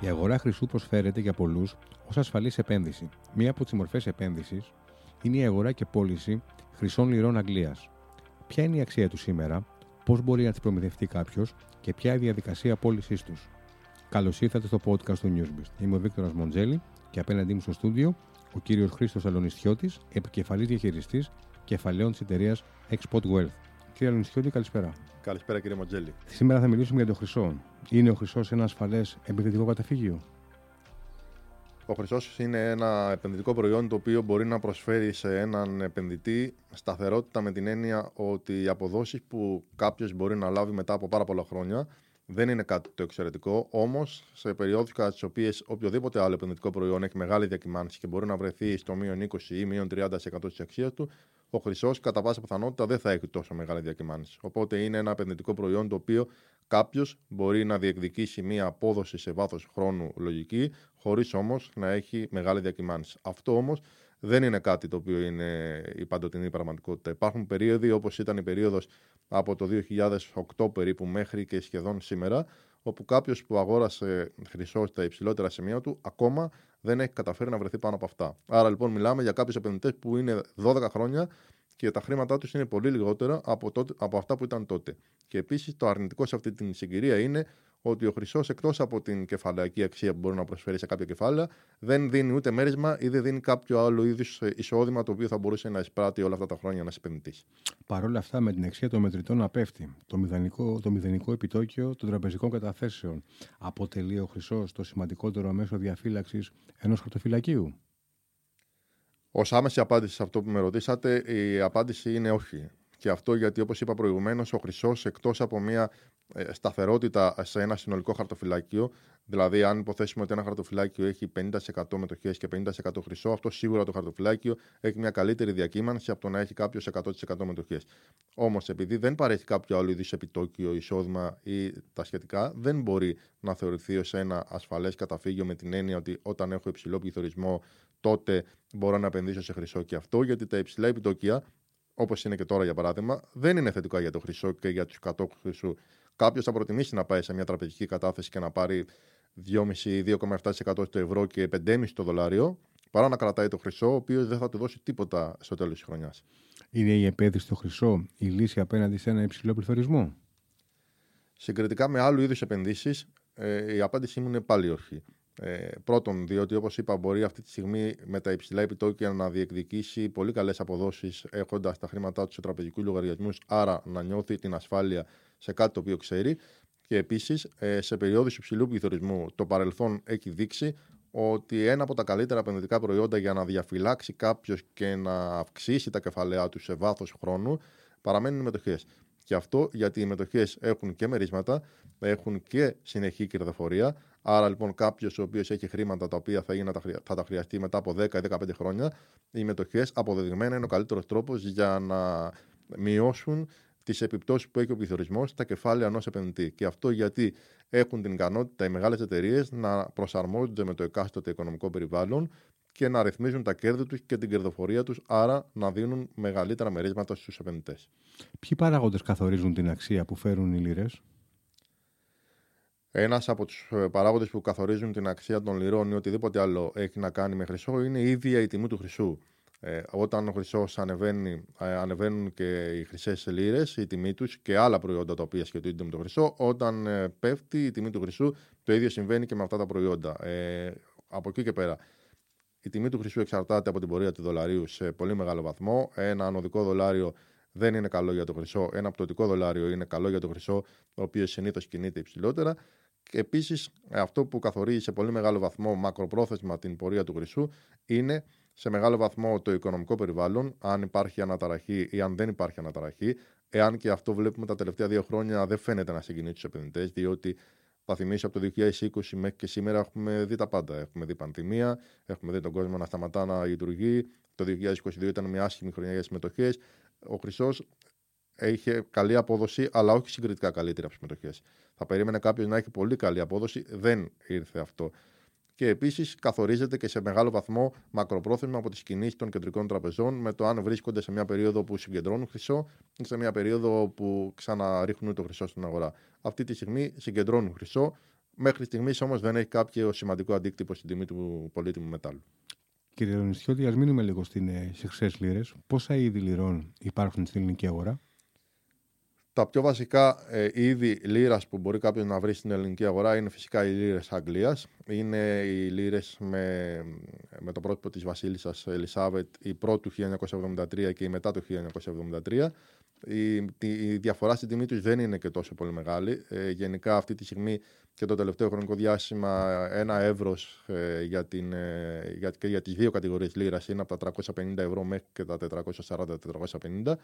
Η αγορά χρυσού προσφέρεται για πολλούς ως ασφαλής επένδυση. Μία από τις μορφές επένδυσης είναι η αγορά και πώληση χρυσών λιρών Αγγλίας. Ποια είναι η αξία τους σήμερα, πώς μπορεί να τις προμηθευτεί κάποιος και ποια η διαδικασία πώλησής τους. Καλώς ήρθατε στο podcast του Newsbeast. Είμαι ο Βίκτορας Μοντζέλη και απέναντί μου στο στούντιο ο κύριος Χρήστος Αλονιστιώτης, επικεφαλής διαχειριστής κεφαλαίων της εταιρείας Export Wealth. Κύριε Αλονιστιώτη, καλησπέρα. Καλησπέρα κύριε Μοντζέλη. Σήμερα θα μιλήσουμε για το χρυσό. Είναι ο χρυσός ένα ασφαλές επενδυτικό καταφύγιο; Ο χρυσός είναι ένα επενδυτικό προϊόν το οποίο μπορεί να προσφέρει σε έναν επενδυτή σταθερότητα με την έννοια ότι οι αποδόσεις που κάποιος μπορεί να λάβει μετά από πάρα πολλά χρόνια δεν είναι κάτι το εξαιρετικό. Όμως, σε περιόδου κατά τι οποίες οποιοδήποτε άλλο επενδυτικό προϊόν έχει μεγάλη διακυμάνση και μπορεί να βρεθεί στο μείον 20 ή μείον 30% της αξίας του, ο χρυσός κατά πάσα πιθανότητα δεν θα έχει τόσο μεγάλη διακυμάνση. Οπότε είναι ένα επενδυτικό προϊόν το οποίο κάποιος μπορεί να διεκδικήσει μία απόδοση σε βάθος χρόνου λογική, χωρίς όμως να έχει μεγάλη διακυμάνση. Αυτό όμως δεν είναι κάτι το οποίο είναι η παντοτινή πραγματικότητα. Υπάρχουν περίοδοι όπως ήταν η περίοδος από το 2008 περίπου μέχρι και σχεδόν σήμερα, όπου κάποιος που αγόρασε χρυσό στα υψηλότερα σημεία του ακόμα δεν έχει καταφέρει να βρεθεί πάνω από αυτά. Άρα λοιπόν μιλάμε για κάποιους επενδυτές που είναι 12 χρόνια και τα χρήματά τους είναι πολύ λιγότερα από, τότε, από αυτά που ήταν τότε. Και επίσης το αρνητικό σε αυτή την συγκυρία είναι ότι ο χρυσός εκτός από την κεφαλαϊκή αξία που μπορεί να προσφέρει σε κάποια κεφάλαια, δεν δίνει ούτε μέρισμα ή δεν δίνει κάποιο άλλο είδους εισόδημα το οποίο θα μπορούσε να εισπράττει όλα αυτά τα χρόνια ένας επενδυτής. Παρ' όλα αυτά, με την αξία των μετρητών να πέφτει, το μηδενικό, το μηδενικό επιτόκιο των τραπεζικών καταθέσεων, αποτελεί ο χρυσός το σημαντικότερο μέσο διαφύλαξης ενός χαρτοφυλακίου. Ω άμεση απάντηση σε αυτό που με ρωτήσατε, η απάντηση είναι όχι. Και αυτό γιατί, όπως είπα προηγουμένως, ο χρυσός εκτός από μια ε, σταθερότητα σε ένα συνολικό χαρτοφυλάκιο, δηλαδή αν υποθέσουμε ότι ένα χαρτοφυλάκιο έχει 50% μετοχές και 50% χρυσό, αυτό σίγουρα το χαρτοφυλάκιο έχει μια καλύτερη διακύμανση από το να έχει κάποιος 100% μετοχές. Όμως, επειδή δεν παρέχει κάποιο άλλο είδους επιτόκιο, εισόδημα ή τα σχετικά, δεν μπορεί να θεωρηθεί ως ένα ασφαλές καταφύγιο με την έννοια ότι όταν έχω υψηλό πληθωρισμό, τότε μπορώ να επενδύσω σε χρυσό και αυτό, γιατί τα υψηλά επιτόκια όπως είναι και τώρα για παράδειγμα, δεν είναι θετικά για το χρυσό και για τους κατόχους χρυσού. Κάποιος θα προτιμήσει να πάει σε μια τραπεζική κατάθεση και να πάρει 2,5-2,7% στο ευρώ και 5,5% στο δολάριο, παρά να κρατάει το χρυσό, ο οποίος δεν θα του δώσει τίποτα στο τέλος της χρονιάς. Είναι η επένδυση στο χρυσό η λύση απέναντι σε ένα υψηλό πληθωρισμό; Συγκριτικά με άλλου είδους επενδύσεις, ε, η απάντησή μου είναι πάλι όχι. Ε, πρώτον, διότι όπως είπα, μπορεί αυτή τη στιγμή με τα υψηλά επιτόκια να διεκδικήσει πολύ καλές αποδόσεις έχοντας τα χρήματά του σε τραπεζικούς λογαριασμούς, άρα να νιώθει την ασφάλεια σε κάτι το οποίο ξέρει. Και επίσης, ε, σε περιόδους υψηλού πληθωρισμού, το παρελθόν έχει δείξει ότι ένα από τα καλύτερα επενδυτικά προϊόντα για να διαφυλάξει κάποιος και να αυξήσει τα κεφαλαία του σε βάθος χρόνου παραμένουν οι μετοχές. Και αυτό γιατί οι μετοχές έχουν και μερίσματα, έχουν και συνεχή κερδοφορία. Άρα λοιπόν κάποιος ο οποίος έχει χρήματα τα οποία θα, είναι, θα τα χρειαστεί μετά από 10-15 χρόνια, οι μετοχές αποδεδειγμένα είναι ο καλύτερος τρόπος για να μειώσουν τις επιπτώσεις που έχει ο πληθωρισμός στα κεφάλαια ενός επενδυτή. Και αυτό γιατί έχουν την ικανότητα οι μεγάλες εταιρείες να προσαρμόζονται με το εκάστοτε οικονομικό περιβάλλον και να ρυθμίζουν τα κέρδη τους και την κερδοφορία τους, άρα να δίνουν μεγαλύτερα μερίσματα στους επενδυτές. Ποιοι παράγοντες καθορίζουν την αξία που φέρουν οι λίρες, ένας από τους ε, παράγοντες που καθορίζουν την αξία των λιρών ή οτιδήποτε άλλο έχει να κάνει με χρυσό είναι η ίδια η τιμή του χρυσού. Ε, όταν ο χρυσός ανεβαίνει, ε, ανεβαίνουν και οι χρυσές λίρες, η τιμή τους και άλλα προϊόντα τα οποία σχετίζονται με το χρυσό. Όταν ε, πέφτει η τιμή του χρυσού, το ίδιο συμβαίνει και με αυτά τα προϊόντα. Ε, από εκεί και πέρα, η τιμή του χρυσού εξαρτάται από την πορεία του δολαρίου σε πολύ μεγάλο βαθμό. Ένα ανωδικό δολάριο δεν είναι καλό για το χρυσό. Ένα πτωτικό δολάριο είναι καλό για το χρυσό, το οποίο συνήθως κινείται υψηλότερα. Και επίσης, αυτό που καθορίζει σε πολύ μεγάλο βαθμό μακροπρόθεσμα την πορεία του χρυσού είναι σε μεγάλο βαθμό το οικονομικό περιβάλλον, αν υπάρχει αναταραχή ή αν δεν υπάρχει αναταραχή. Εάν και αυτό βλέπουμε τα τελευταία δύο χρόνια δεν φαίνεται να συγκινεί τους επενδυτές, διότι θα θυμίσω από το 2020 μέχρι και σήμερα έχουμε δει τα πάντα. Έχουμε δει πανδημία, έχουμε δει τον κόσμο να σταματά να λειτουργεί. Το 2022 ήταν μια άσχημη χρονιά για συμμετοχές. Ο χρυσός είχε καλή απόδοση, αλλά όχι συγκριτικά καλύτερη από τις μετοχέ. Θα περίμενε κάποιος να έχει πολύ καλή απόδοση, δεν ήρθε αυτό. Και επίσης καθορίζεται και σε μεγάλο βαθμό μακροπρόθεσμα από τις κινήσεις των κεντρικών τραπεζών με το αν βρίσκονται σε μια περίοδο που συγκεντρώνουν χρυσό ή σε μια περίοδο που ξαναρίχνουν το χρυσό στην αγορά. Αυτή τη στιγμή συγκεντρώνουν χρυσό Μέχρι στιγμής όμως δεν έχει κάποιο σημαντικό αντίκτυπο στην τιμή του πολύτιμου μετάλλου. Κύριε Ρονιστιώτη, ας μείνουμε λίγο στι χρυσέ λίρες. Πόσα είδη λιρών υπάρχουν στην ελληνική αγορά; Τα πιο βασικά ε, είδη λίρας που μπορεί κάποιος να βρει στην ελληνική αγορά είναι φυσικά οι λίρες Αγγλίας. Είναι οι λίρε με, με το πρότυπο της Βασίλισσας Ελισάβετ, η πρώτη του 1973 και η μετά το 1973. Η, η διαφορά στην τιμή τους δεν είναι και τόσο πολύ μεγάλη. Ε, γενικά αυτή τη στιγμή και το τελευταίο χρονικό διάστημα ένα ευρώ ε, για, την, ε, για, και για τις δύο κατηγορίες λίρας είναι από τα 350 ευρώ μέχρι και τα 440-450.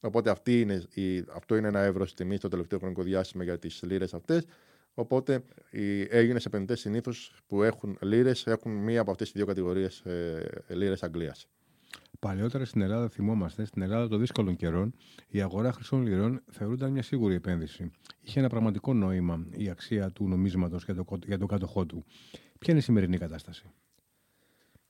Οπότε αυτή είναι, η, αυτό είναι ένα ευρώ τιμή στο τελευταίο χρονικό διάστημα για τις λίρες αυτές. Οπότε οι Έλληνες επενδυτές συνήθως που έχουν λίρες έχουν μία από αυτές τις δύο κατηγορίες ε, λίρες Αγγλίας. Παλαιότερα στην Ελλάδα, θυμόμαστε, στην Ελλάδα των δύσκολων καιρών, η αγορά χρυσών λιρών θεωρούνταν μια σίγουρη επένδυση. Είχε ένα πραγματικό νόημα η αξία του νομίσματος για, το, για τον κάτοχό του. Ποια είναι η σημερινή κατάσταση;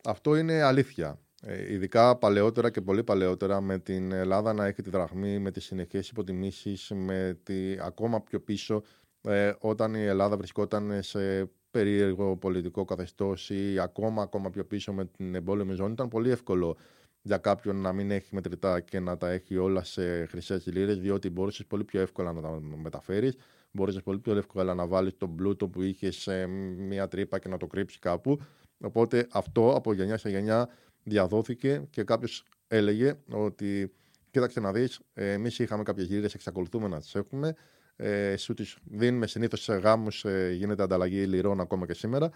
Αυτό είναι αλήθεια. Ε, ειδικά παλαιότερα και πολύ παλαιότερα με την Ελλάδα να έχει τη δραχμή, με τις συνεχές υποτιμήσεις, με τη, ακόμα πιο πίσω ε, όταν η Ελλάδα βρισκόταν σε περίεργο πολιτικό καθεστώς ή ακόμα, ακόμα πιο πίσω με την εμπόλεμη ζώνη ήταν πολύ εύκολο για κάποιον να μην έχει μετρητά και να τα έχει όλα σε χρυσές λίρες, διότι μπορούσες πολύ πιο εύκολα να τα μεταφέρεις. Μπορούσες πολύ πιο εύκολα να βάλεις τον πλούτο που είχες σε μία τρύπα και να το κρύψεις κάπου. Οπότε αυτό από γενιά σε γενιά διαδόθηκε και κάποιος έλεγε ότι κοίταξε να δεις, εμείς είχαμε κάποιες λίρες, εξακολουθούμε να τις έχουμε. Ε, σου τις δίνουμε συνήθως σε γάμους, ε, γίνεται ανταλλαγή λιρών ακόμα και σήμερα.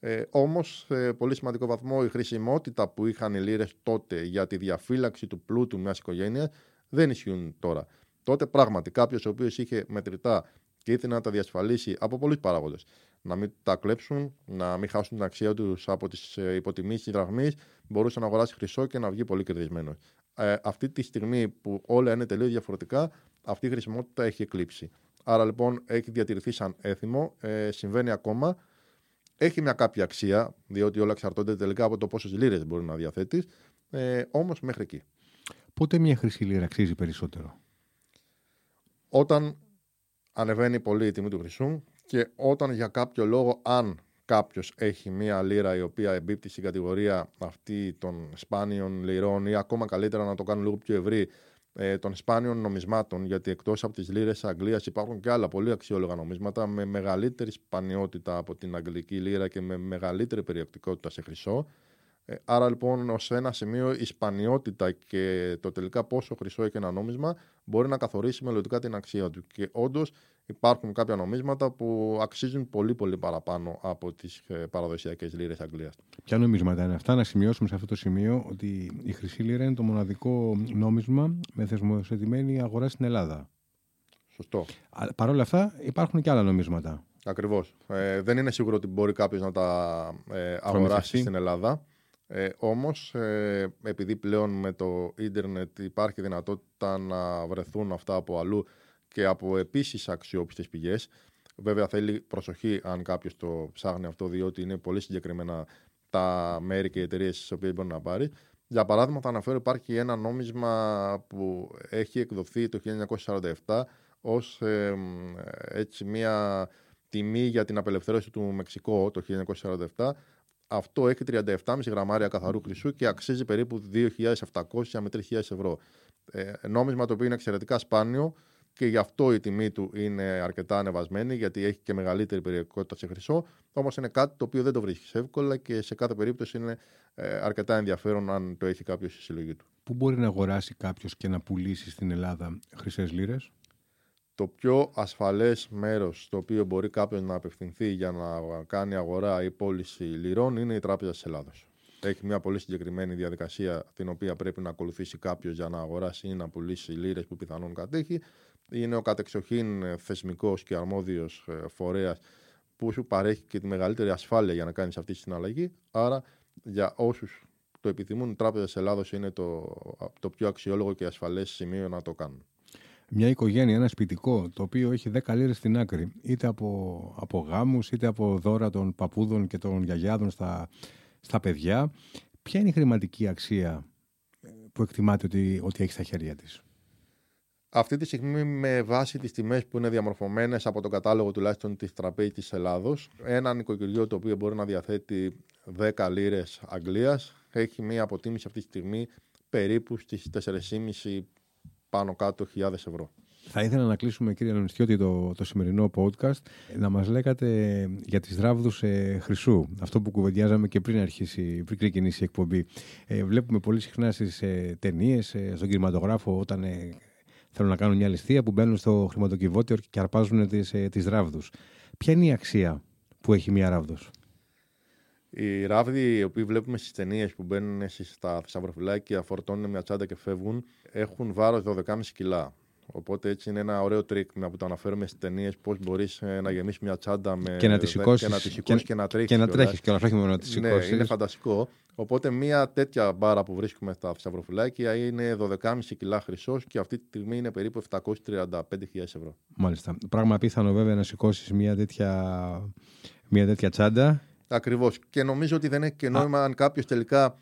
Ε, Όμως, σε πολύ σημαντικό βαθμό, η χρησιμότητα που είχαν οι λίρε τότε για τη διαφύλαξη του πλούτου μιας οικογένειας δεν ισχύουν τώρα. Τότε πράγματι κάποιος ο οποίος είχε μετρητά και ήθελε να τα διασφαλίσει από πολλούς παράγοντες, να μην τα κλέψουν, να μην χάσουν την αξία τους από τις ε, υποτιμήσεις δραχμής, μπορούσε να αγοράσει χρυσό και να βγει πολύ κερδισμένο. Ε, αυτή τη στιγμή που όλα είναι τελείως διαφορετικά, αυτή η χρησιμότητα έχει εκλείψει. Άρα λοιπόν έχει διατηρηθεί σαν έθιμο, ε, συμβαίνει ακόμα έχει μια κάποια αξία, διότι όλα εξαρτώνται τελικά από το πόσες λίρες μπορεί να διαθέτεις. Ε, Όμως μέχρι εκεί. Πότε μια χρυσή λίρα αξίζει περισσότερο, Όταν ανεβαίνει πολύ η τιμή του χρυσού και όταν για κάποιο λόγο, αν κάποιος έχει μία λίρα η οποία εμπίπτει στην κατηγορία αυτή των σπάνιων λιρών ή ακόμα καλύτερα να το κάνουν λίγο πιο ευρύ ε, των σπάνιων νομισμάτων, γιατί εκτός από τις λίρες Αγγλίας υπάρχουν και άλλα πολύ αξιόλογα νομίσματα με μεγαλύτερη σπανιότητα από την Αγγλική λίρα και με μεγαλύτερη περιεκτικότητα σε χρυσό. Ε, άρα λοιπόν ως ένα σημείο η σπανιότητα και το τελικά πόσο χρυσό έχει ένα νόμισμα μπορεί να καθορίσει μελλοντικά την αξία του. Και όντως υπάρχουν κάποια νομίσματα που αξίζουν πολύ πολύ παραπάνω από τις ε, παραδοσιακές λίρες Αγγλίας. Ποια νομίσματα είναι αυτά, να σημειώσουμε σε αυτό το σημείο ότι η χρυσή λίρα είναι το μοναδικό νόμισμα με θεσμοθετημένη αγορά στην Ελλάδα. Σωστό. Παρ' όλα αυτά υπάρχουν και άλλα νομίσματα. Ακριβώς. Ε, δεν είναι σίγουρο ότι μπορεί κάποιος να τα ε, αγοράσει στην Ελλάδα. Ε, όμως, ε, επειδή πλέον με το ίντερνετ υπάρχει δυνατότητα να βρεθούν αυτά από αλλού και από επίσης αξιόπιστες πηγές, βέβαια θέλει προσοχή αν κάποιος το ψάχνει αυτό, διότι είναι πολύ συγκεκριμένα τα μέρη και οι εταιρείες στις οποίες μπορεί να πάρει. Για παράδειγμα, θα αναφέρω υπάρχει ένα νόμισμα που έχει εκδοθεί το 1947 ως ε, έτσι μια τιμή για την απελευθέρωση του Μεξικό το 1947 αυτό έχει 37,5 γραμμάρια καθαρού χρυσού και αξίζει περίπου 2.700 με 3.000 ευρώ. Ε, νόμισμα το οποίο είναι εξαιρετικά σπάνιο και γι' αυτό η τιμή του είναι αρκετά ανεβασμένη, γιατί έχει και μεγαλύτερη περιεκτικότητα σε χρυσό. Όμως είναι κάτι το οποίο δεν το βρίσκεις εύκολα και σε κάθε περίπτωση είναι ε, αρκετά ενδιαφέρον αν το έχει κάποιος στη συλλογή του. Πού μπορεί να αγοράσει κάποιος και να πουλήσει στην Ελλάδα χρυσές λίρες, το πιο ασφαλές μέρος στο οποίο μπορεί κάποιος να απευθυνθεί για να κάνει αγορά ή πώληση λιρών είναι η Τράπεζα της Ελλάδος. Έχει μια πολύ συγκεκριμένη διαδικασία την οποία πρέπει να ακολουθήσει κάποιος για να αγοράσει ή να πουλήσει λίρες που πιθανόν κατέχει. Είναι ο κατεξοχήν θεσμικός και αρμόδιος ε, φορέας που σου παρέχει και τη μεγαλύτερη ασφάλεια για να κάνεις αυτή τη συναλλαγή. Άρα, για όσους το επιθυμούν, η Τράπεζα της Ελλάδος είναι το, το πιο αξιόλογο και ασφαλές σημείο να το κάνουν μια οικογένεια, ένα σπιτικό, το οποίο έχει 10 λίρες στην άκρη, είτε από, από γάμους, είτε από δώρα των παππούδων και των γιαγιάδων στα, στα παιδιά, ποια είναι η χρηματική αξία που εκτιμάται ότι, ότι έχει στα χέρια της; Αυτή τη στιγμή, με βάση τις τιμές που είναι διαμορφωμένες από το κατάλογο τουλάχιστον της τραπέζη της Ελλάδος, ένα νοικοκυριό το οποίο μπορεί να διαθέτει 10 λίρες Αγγλίας έχει μία αποτίμηση αυτή τη στιγμή περίπου στις 4,5 πάνω κάτω χιλιάδες ευρώ. Θα ήθελα να κλείσουμε κύριε Λονιστιώτη το, το σημερινό podcast. Να μας λέγατε για τις δράβδους ε, χρυσού. Αυτό που κουβεντιάζαμε και πριν αρχίσει πριν ξεκινήσει η εκπομπή. Ε, βλέπουμε πολύ συχνά στις ε, ταινίες, ε, στον κινηματογράφο όταν ε, θέλουν να κάνουν μια ληστεία που μπαίνουν στο χρηματοκιβώτιο και αρπάζουν τις, ε, τις ράβδους ποια είναι η αξία που έχει μια ράβδος; Οι ράβδοι, οι οποίοι βλέπουμε στις ταινίες που μπαίνουν στα θησαυροφυλάκια, φορτώνουν μια τσάντα και φεύγουν, έχουν βάρος 12,5 κιλά. Οπότε έτσι είναι ένα ωραίο τρίκ που το αναφέρουμε στις ταινίες πώς μπορείς ε, να γεμίσεις μια τσάντα με. και να τη σηκώσεις και να, τη σηκώσεις και, να τρέχεις. Και να τρέχεις και όχι μόνο να τη σηκώσει. Ναι, είναι φανταστικό. Οπότε μια τέτοια μπάρα που βρίσκουμε στα θησαυροφυλάκια είναι 12,5 κιλά χρυσός και αυτή τη στιγμή είναι περίπου 735.000 ευρώ. Μάλιστα. Πράγμα απίθανο βέβαια να σηκώσεις μια τέτοια, μια τέτοια τσάντα Ακριβώς. Και νομίζω ότι δεν έχει και νόημα αν κάποιος τελικά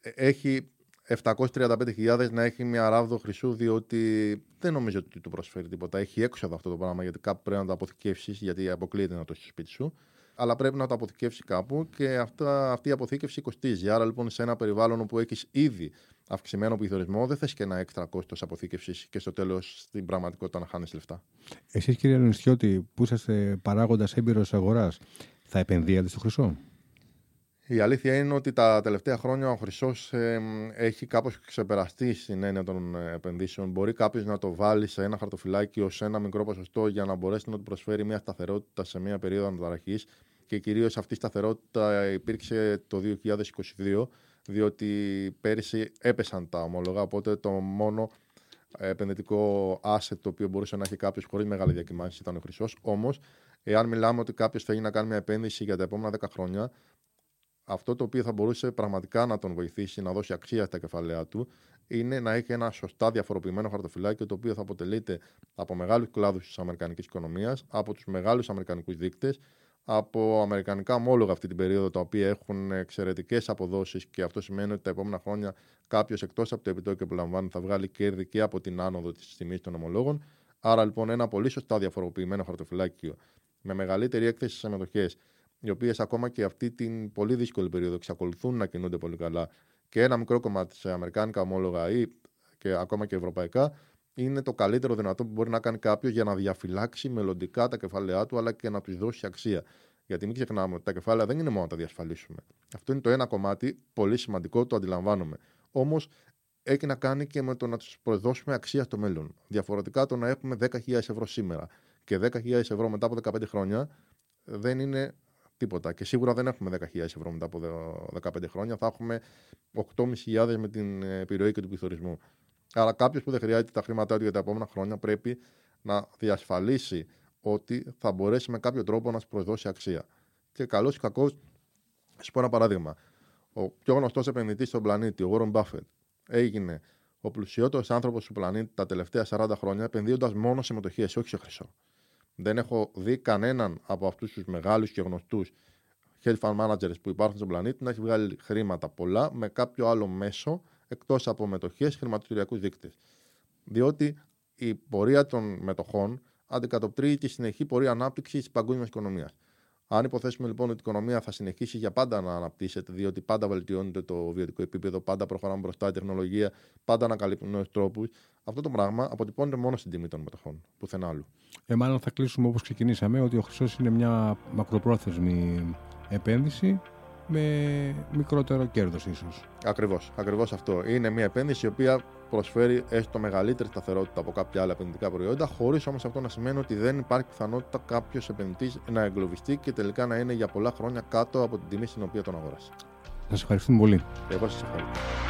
ε, έχει 735.000 να έχει μια ράβδο χρυσού, διότι δεν νομίζω ότι του προσφέρει τίποτα. Έχει έξοδο αυτό το πράγμα, γιατί κάπου πρέπει να το αποθηκεύσεις, γιατί αποκλείεται να το έχεις στο σπίτι σου. Αλλά πρέπει να το αποθηκεύσεις κάπου και αυτά, αυτή η αποθήκευση κοστίζει. Άρα λοιπόν σε ένα περιβάλλον όπου έχεις ήδη αυξημένο πληθωρισμό, δεν θες και ένα έξτρα κόστος αποθήκευσης και στο τέλος στην πραγματικότητα να χάνεις λεφτά. Εσείς κύριε Λονιστιώτη, που είσαστε παράγοντας έμπειρος αγοράς, θα επενδύατε στο χρυσό; Η αλήθεια είναι ότι τα τελευταία χρόνια ο χρυσός ε, έχει κάπως ξεπεραστεί στην έννοια των ε, επενδύσεων. Μπορεί κάποιος να το βάλει σε ένα χαρτοφυλάκιο σε ένα μικρό ποσοστό για να μπορέσει να του προσφέρει μια σταθερότητα σε μια περίοδο αναταραχής. Και κυρίως αυτή η σταθερότητα υπήρξε το 2022, διότι πέρυσι έπεσαν τα ομόλογα. Οπότε το μόνο επενδυτικό asset το οποίο μπορούσε να έχει κάποιος χωρίς μεγάλη διακυμάνση ήταν ο χρυσός. Όμως Εάν μιλάμε ότι κάποιος θέλει να κάνει μια επένδυση για τα επόμενα 10 χρόνια, αυτό το οποίο θα μπορούσε πραγματικά να τον βοηθήσει να δώσει αξία στα κεφαλαία του είναι να έχει ένα σωστά διαφοροποιημένο χαρτοφυλάκιο το οποίο θα αποτελείται από μεγάλους κλάδους της Αμερικανικής οικονομίας, από τους μεγάλους Αμερικανικούς δείκτες, από Αμερικανικά ομόλογα αυτή την περίοδο τα οποία έχουν εξαιρετικές αποδόσεις και αυτό σημαίνει ότι τα επόμενα χρόνια κάποιος εκτός από το επιτόκιο που λαμβάνει θα βγάλει κέρδη και από την άνοδο της τιμής των ομολόγων. Άρα λοιπόν ένα πολύ σωστά διαφοροποιημένο χαρτοφυλάκιο με μεγαλύτερη έκθεση στι μετοχέ, οι οποίες ακόμα και αυτή την πολύ δύσκολη περίοδο εξακολουθούν να κινούνται πολύ καλά και ένα μικρό κομμάτι σε αμερικάνικα ομόλογα ή και ακόμα και ευρωπαϊκά, είναι το καλύτερο δυνατό που μπορεί να κάνει κάποιος για να διαφυλάξει μελλοντικά τα κεφάλαιά του, αλλά και να τους δώσει αξία. Γιατί μην ξεχνάμε ότι τα κεφάλαια δεν είναι μόνο να τα διασφαλίσουμε. Αυτό είναι το ένα κομμάτι, πολύ σημαντικό, το αντιλαμβάνομαι. Όμως έχει να κάνει και με το να τους προσδώσουμε αξία στο μέλλον. Διαφορετικά το να έχουμε 10.000 ευρώ σήμερα και 10.000 ευρώ μετά από 15 χρόνια δεν είναι τίποτα. Και σίγουρα δεν έχουμε 10.000 ευρώ μετά από 15 χρόνια. Θα έχουμε 8.500 με την επιρροή και του πληθωρισμού. Άρα κάποιος που δεν χρειάζεται τα χρήματά του για τα επόμενα χρόνια πρέπει να διασφαλίσει ότι θα μπορέσει με κάποιο τρόπο να σου προσδώσει αξία. Και καλός ή κακός, σα πω ένα παράδειγμα. Ο πιο γνωστός επενδυτής στον πλανήτη, ο Warren Buffett, έγινε ο πλουσιότερος άνθρωπος του πλανήτη τα τελευταία 40 χρόνια επενδύοντας μόνο σε μετοχέ, όχι σε χρυσό. Δεν έχω δει κανέναν από αυτούς τους μεγάλους και γνωστούς hedge fund managers που υπάρχουν στον πλανήτη να έχει βγάλει χρήματα πολλά με κάποιο άλλο μέσο εκτός από μετοχές χρηματιστηριακούς δείκτες. Διότι η πορεία των μετοχών αντικατοπτρίζει τη συνεχή πορεία ανάπτυξης της παγκόσμιας οικονομίας. Αν υποθέσουμε λοιπόν ότι η οικονομία θα συνεχίσει για πάντα να αναπτύσσεται, διότι πάντα βελτιώνεται το βιωτικό επίπεδο, πάντα προχωράμε μπροστά η τεχνολογία, πάντα ανακαλύπτουν νέους τρόπους, αυτό το πράγμα αποτυπώνεται μόνο στην τιμή των μετοχών, πουθενά άλλου. Ε, μάλλον θα κλείσουμε όπως ξεκινήσαμε, ότι ο χρυσός είναι μια μακροπρόθεσμη επένδυση με μικρότερο κέρδος ίσως. Ακριβώς. Ακριβώς αυτό. Είναι μια επένδυση η οποία προσφέρει έστω μεγαλύτερη σταθερότητα από κάποια άλλα επενδυτικά προϊόντα, χωρίς όμως αυτό να σημαίνει ότι δεν υπάρχει πιθανότητα κάποιος επενδυτής να εγκλωβιστεί και τελικά να είναι για πολλά χρόνια κάτω από την τιμή στην οποία τον αγοράσει. Σας ευχαριστούμε πολύ. Εγώ σας ευχαριστώ.